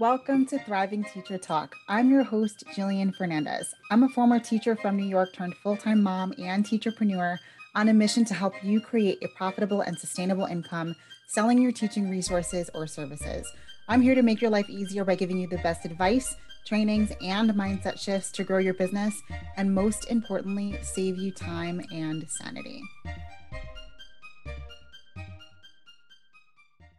Welcome to Thriving Teacher Talk. I'm your host, Jillian Fernandez. I'm a former teacher from New York turned full time mom and teacherpreneur on a mission to help you create a profitable and sustainable income selling your teaching resources or services. I'm here to make your life easier by giving you the best advice, trainings, and mindset shifts to grow your business, and most importantly, save you time and sanity.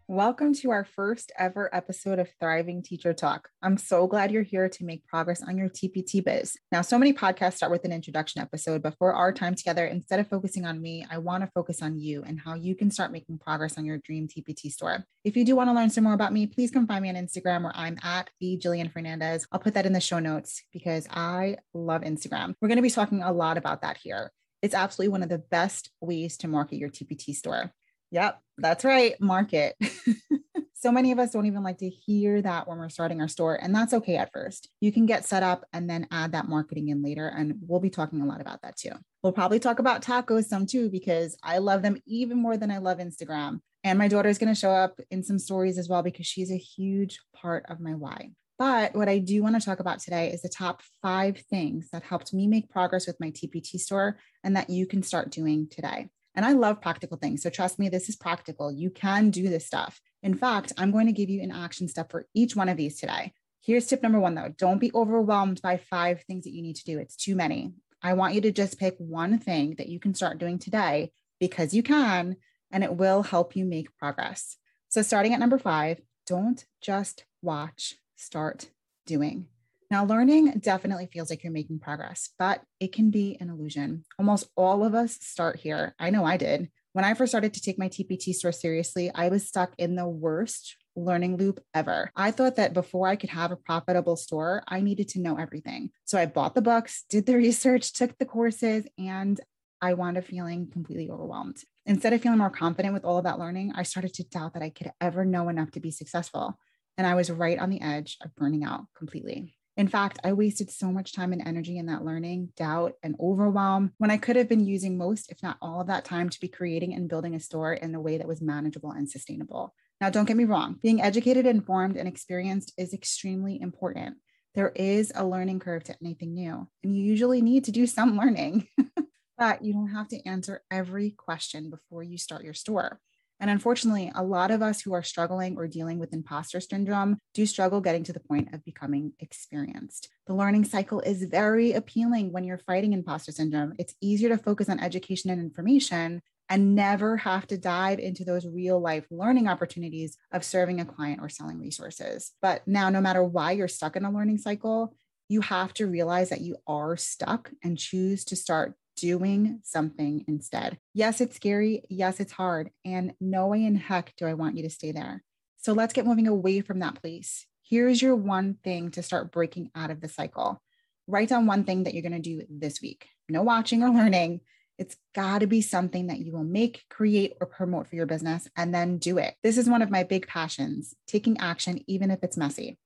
Welcome to our first ever episode of Thriving Teacher Talk. I'm so glad you're here to make progress on your TPT biz. Now, so many podcasts start with an introduction episode, but for our time together, instead of focusing on me, I want to focus on you and how you can start making progress on your dream TPT store. If you do want to learn some more about me, please come find me on Instagram where I'm at the Jillian Fernandez. I'll put that in the show notes because I love Instagram. We're going to be talking a lot about that here. It's absolutely one of the best ways to market your TPT store. Yep, that's right, market. so many of us don't even like to hear that when we're starting our store, and that's okay at first. You can get set up and then add that marketing in later, and we'll be talking a lot about that too. We'll probably talk about tacos some too, because I love them even more than I love Instagram. And my daughter is going to show up in some stories as well because she's a huge part of my why. But what I do want to talk about today is the top five things that helped me make progress with my TPT store and that you can start doing today. And I love practical things. So trust me, this is practical. You can do this stuff. In fact, I'm going to give you an action step for each one of these today. Here's tip number one though don't be overwhelmed by five things that you need to do. It's too many. I want you to just pick one thing that you can start doing today because you can, and it will help you make progress. So, starting at number five, don't just watch, start doing. Now, learning definitely feels like you're making progress, but it can be an illusion. Almost all of us start here. I know I did. When I first started to take my TPT store seriously, I was stuck in the worst learning loop ever. I thought that before I could have a profitable store, I needed to know everything. So I bought the books, did the research, took the courses, and I wound up feeling completely overwhelmed. Instead of feeling more confident with all of that learning, I started to doubt that I could ever know enough to be successful. And I was right on the edge of burning out completely. In fact, I wasted so much time and energy in that learning, doubt, and overwhelm when I could have been using most, if not all of that time to be creating and building a store in a way that was manageable and sustainable. Now, don't get me wrong, being educated, informed, and experienced is extremely important. There is a learning curve to anything new, and you usually need to do some learning, but you don't have to answer every question before you start your store. And unfortunately, a lot of us who are struggling or dealing with imposter syndrome do struggle getting to the point of becoming experienced. The learning cycle is very appealing when you're fighting imposter syndrome. It's easier to focus on education and information and never have to dive into those real life learning opportunities of serving a client or selling resources. But now, no matter why you're stuck in a learning cycle, you have to realize that you are stuck and choose to start doing something instead. Yes, it's scary. Yes, it's hard. And no way in heck do I want you to stay there. So let's get moving away from that place. Here's your one thing to start breaking out of the cycle. Write down one thing that you're going to do this week. No watching or learning. It's got to be something that you will make, create, or promote for your business and then do it. This is one of my big passions taking action, even if it's messy.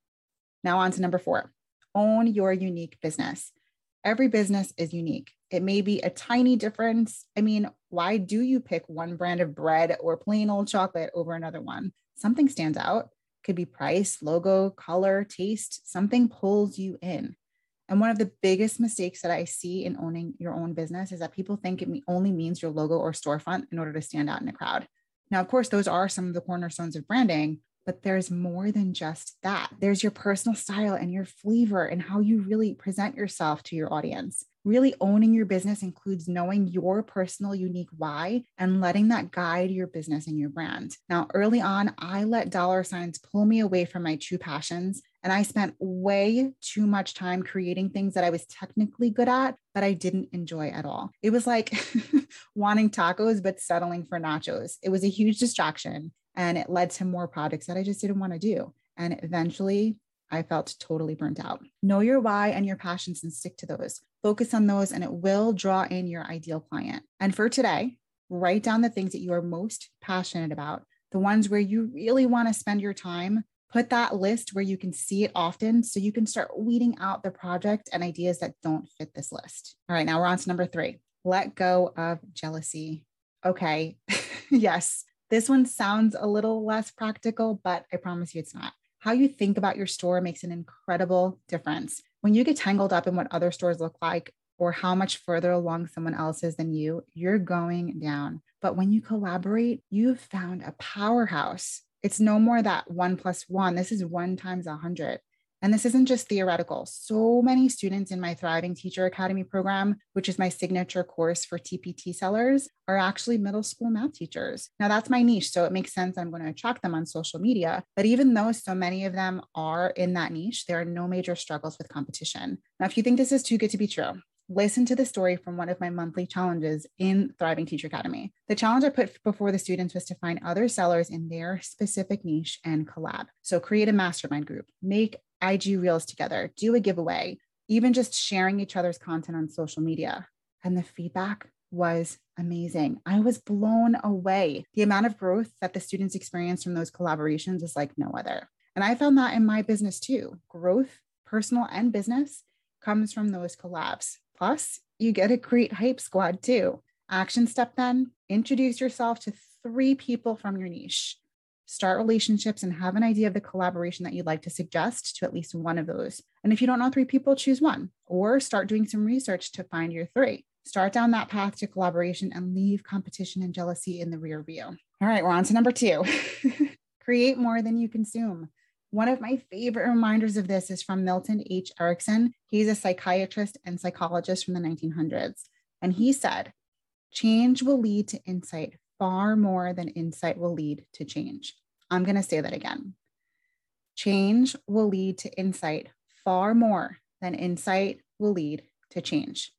Now, on to number four own your unique business. Every business is unique. It may be a tiny difference. I mean, why do you pick one brand of bread or plain old chocolate over another one? Something stands out. Could be price, logo, color, taste. Something pulls you in. And one of the biggest mistakes that I see in owning your own business is that people think it only means your logo or storefront in order to stand out in a crowd. Now, of course, those are some of the cornerstones of branding, but there's more than just that. There's your personal style and your flavor and how you really present yourself to your audience. Really owning your business includes knowing your personal unique why and letting that guide your business and your brand. Now, early on, I let dollar signs pull me away from my true passions. And I spent way too much time creating things that I was technically good at, but I didn't enjoy at all. It was like wanting tacos, but settling for nachos. It was a huge distraction and it led to more projects that I just didn't want to do. And eventually, I felt totally burnt out. Know your why and your passions and stick to those. Focus on those, and it will draw in your ideal client. And for today, write down the things that you are most passionate about, the ones where you really want to spend your time. Put that list where you can see it often so you can start weeding out the project and ideas that don't fit this list. All right, now we're on to number three let go of jealousy. Okay, yes, this one sounds a little less practical, but I promise you it's not. How you think about your store makes an incredible difference. When you get tangled up in what other stores look like or how much further along someone else is than you, you're going down. But when you collaborate, you've found a powerhouse. It's no more that one plus one. This is one times a hundred. And this isn't just theoretical. So many students in my Thriving Teacher Academy program, which is my signature course for TPT sellers, are actually middle school math teachers. Now, that's my niche. So it makes sense I'm going to attract them on social media. But even though so many of them are in that niche, there are no major struggles with competition. Now, if you think this is too good to be true, listen to the story from one of my monthly challenges in Thriving Teacher Academy. The challenge I put before the students was to find other sellers in their specific niche and collab. So create a mastermind group, make IG reels together, do a giveaway, even just sharing each other's content on social media. And the feedback was amazing. I was blown away. The amount of growth that the students experienced from those collaborations is like no other. And I found that in my business too. Growth, personal and business, comes from those collabs. Plus, you get a great hype squad too. Action step then introduce yourself to three people from your niche start relationships and have an idea of the collaboration that you'd like to suggest to at least one of those. And if you don't know three people, choose one or start doing some research to find your three. Start down that path to collaboration and leave competition and jealousy in the rear view. All right, we're on to number two create more than you consume. One of my favorite reminders of this is from Milton H. Erickson. He's a psychiatrist and psychologist from the 1900s. And he said, Change will lead to insight far more than insight will lead to change. I'm going to say that again. Change will lead to insight far more than insight will lead to change.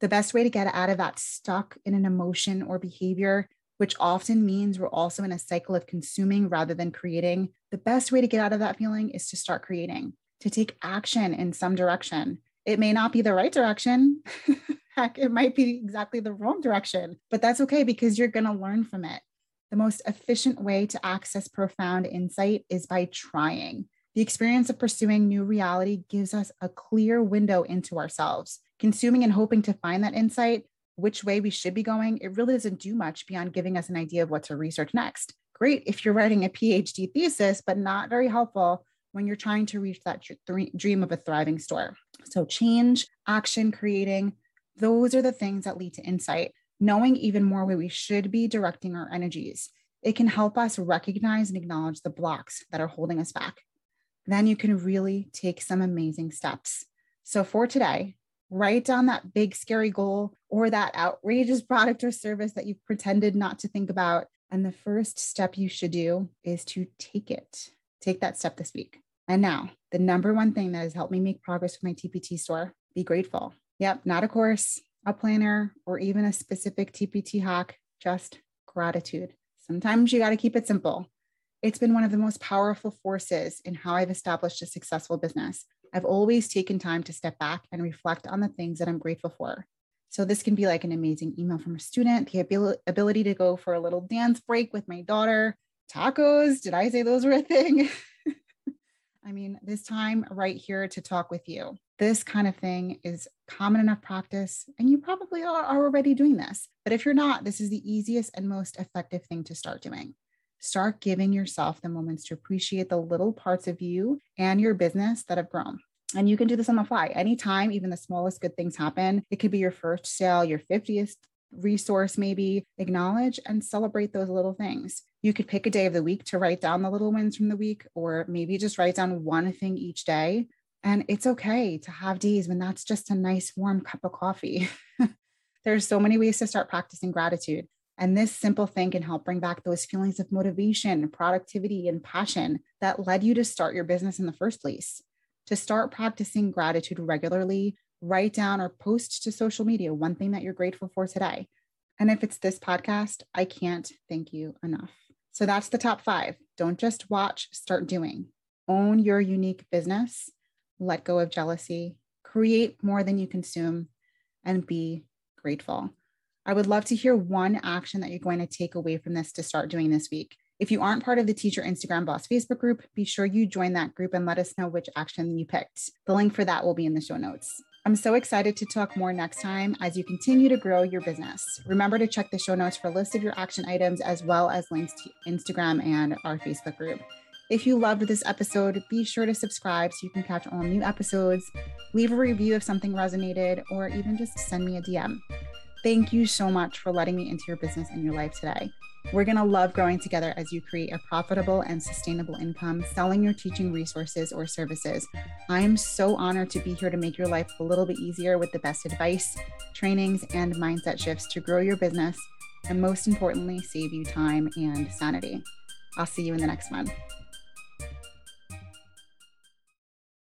The best way to get out of that stuck in an emotion or behavior, which often means we're also in a cycle of consuming rather than creating, the best way to get out of that feeling is to start creating, to take action in some direction. It may not be the right direction. Heck, it might be exactly the wrong direction, but that's okay because you're going to learn from it. The most efficient way to access profound insight is by trying. The experience of pursuing new reality gives us a clear window into ourselves. Consuming and hoping to find that insight, which way we should be going, it really doesn't do much beyond giving us an idea of what to research next. Great if you're writing a PhD thesis, but not very helpful when you're trying to reach that dream of a thriving store. So, change, action, creating, those are the things that lead to insight knowing even more where we should be directing our energies. It can help us recognize and acknowledge the blocks that are holding us back. Then you can really take some amazing steps. So, for today, write down that big, scary goal or that outrageous product or service that you've pretended not to think about. And the first step you should do is to take it. Take that step this week. And now, the number one thing that has helped me make progress with my TPT store be grateful. Yep, not a course, a planner, or even a specific TPT hack, just gratitude. Sometimes you got to keep it simple. It's been one of the most powerful forces in how I've established a successful business. I've always taken time to step back and reflect on the things that I'm grateful for. So, this can be like an amazing email from a student, the ability to go for a little dance break with my daughter, tacos. Did I say those were a thing? I mean, this time right here to talk with you. This kind of thing is common enough practice, and you probably are, are already doing this. But if you're not, this is the easiest and most effective thing to start doing. Start giving yourself the moments to appreciate the little parts of you and your business that have grown. And you can do this on the fly. Anytime, even the smallest good things happen, it could be your first sale, your 50th resource, maybe acknowledge and celebrate those little things. You could pick a day of the week to write down the little wins from the week, or maybe just write down one thing each day. And it's okay to have days when that's just a nice warm cup of coffee. There's so many ways to start practicing gratitude. And this simple thing can help bring back those feelings of motivation, productivity, and passion that led you to start your business in the first place. To start practicing gratitude regularly, write down or post to social media one thing that you're grateful for today. And if it's this podcast, I can't thank you enough. So that's the top five. Don't just watch, start doing. Own your unique business, let go of jealousy, create more than you consume, and be grateful. I would love to hear one action that you're going to take away from this to start doing this week. If you aren't part of the Teacher Instagram Boss Facebook group, be sure you join that group and let us know which action you picked. The link for that will be in the show notes. I'm so excited to talk more next time as you continue to grow your business. Remember to check the show notes for a list of your action items as well as links to Instagram and our Facebook group. If you loved this episode, be sure to subscribe so you can catch all new episodes, leave a review if something resonated, or even just send me a DM. Thank you so much for letting me into your business and your life today. We're going to love growing together as you create a profitable and sustainable income selling your teaching resources or services. I am so honored to be here to make your life a little bit easier with the best advice, trainings, and mindset shifts to grow your business and most importantly, save you time and sanity. I'll see you in the next one.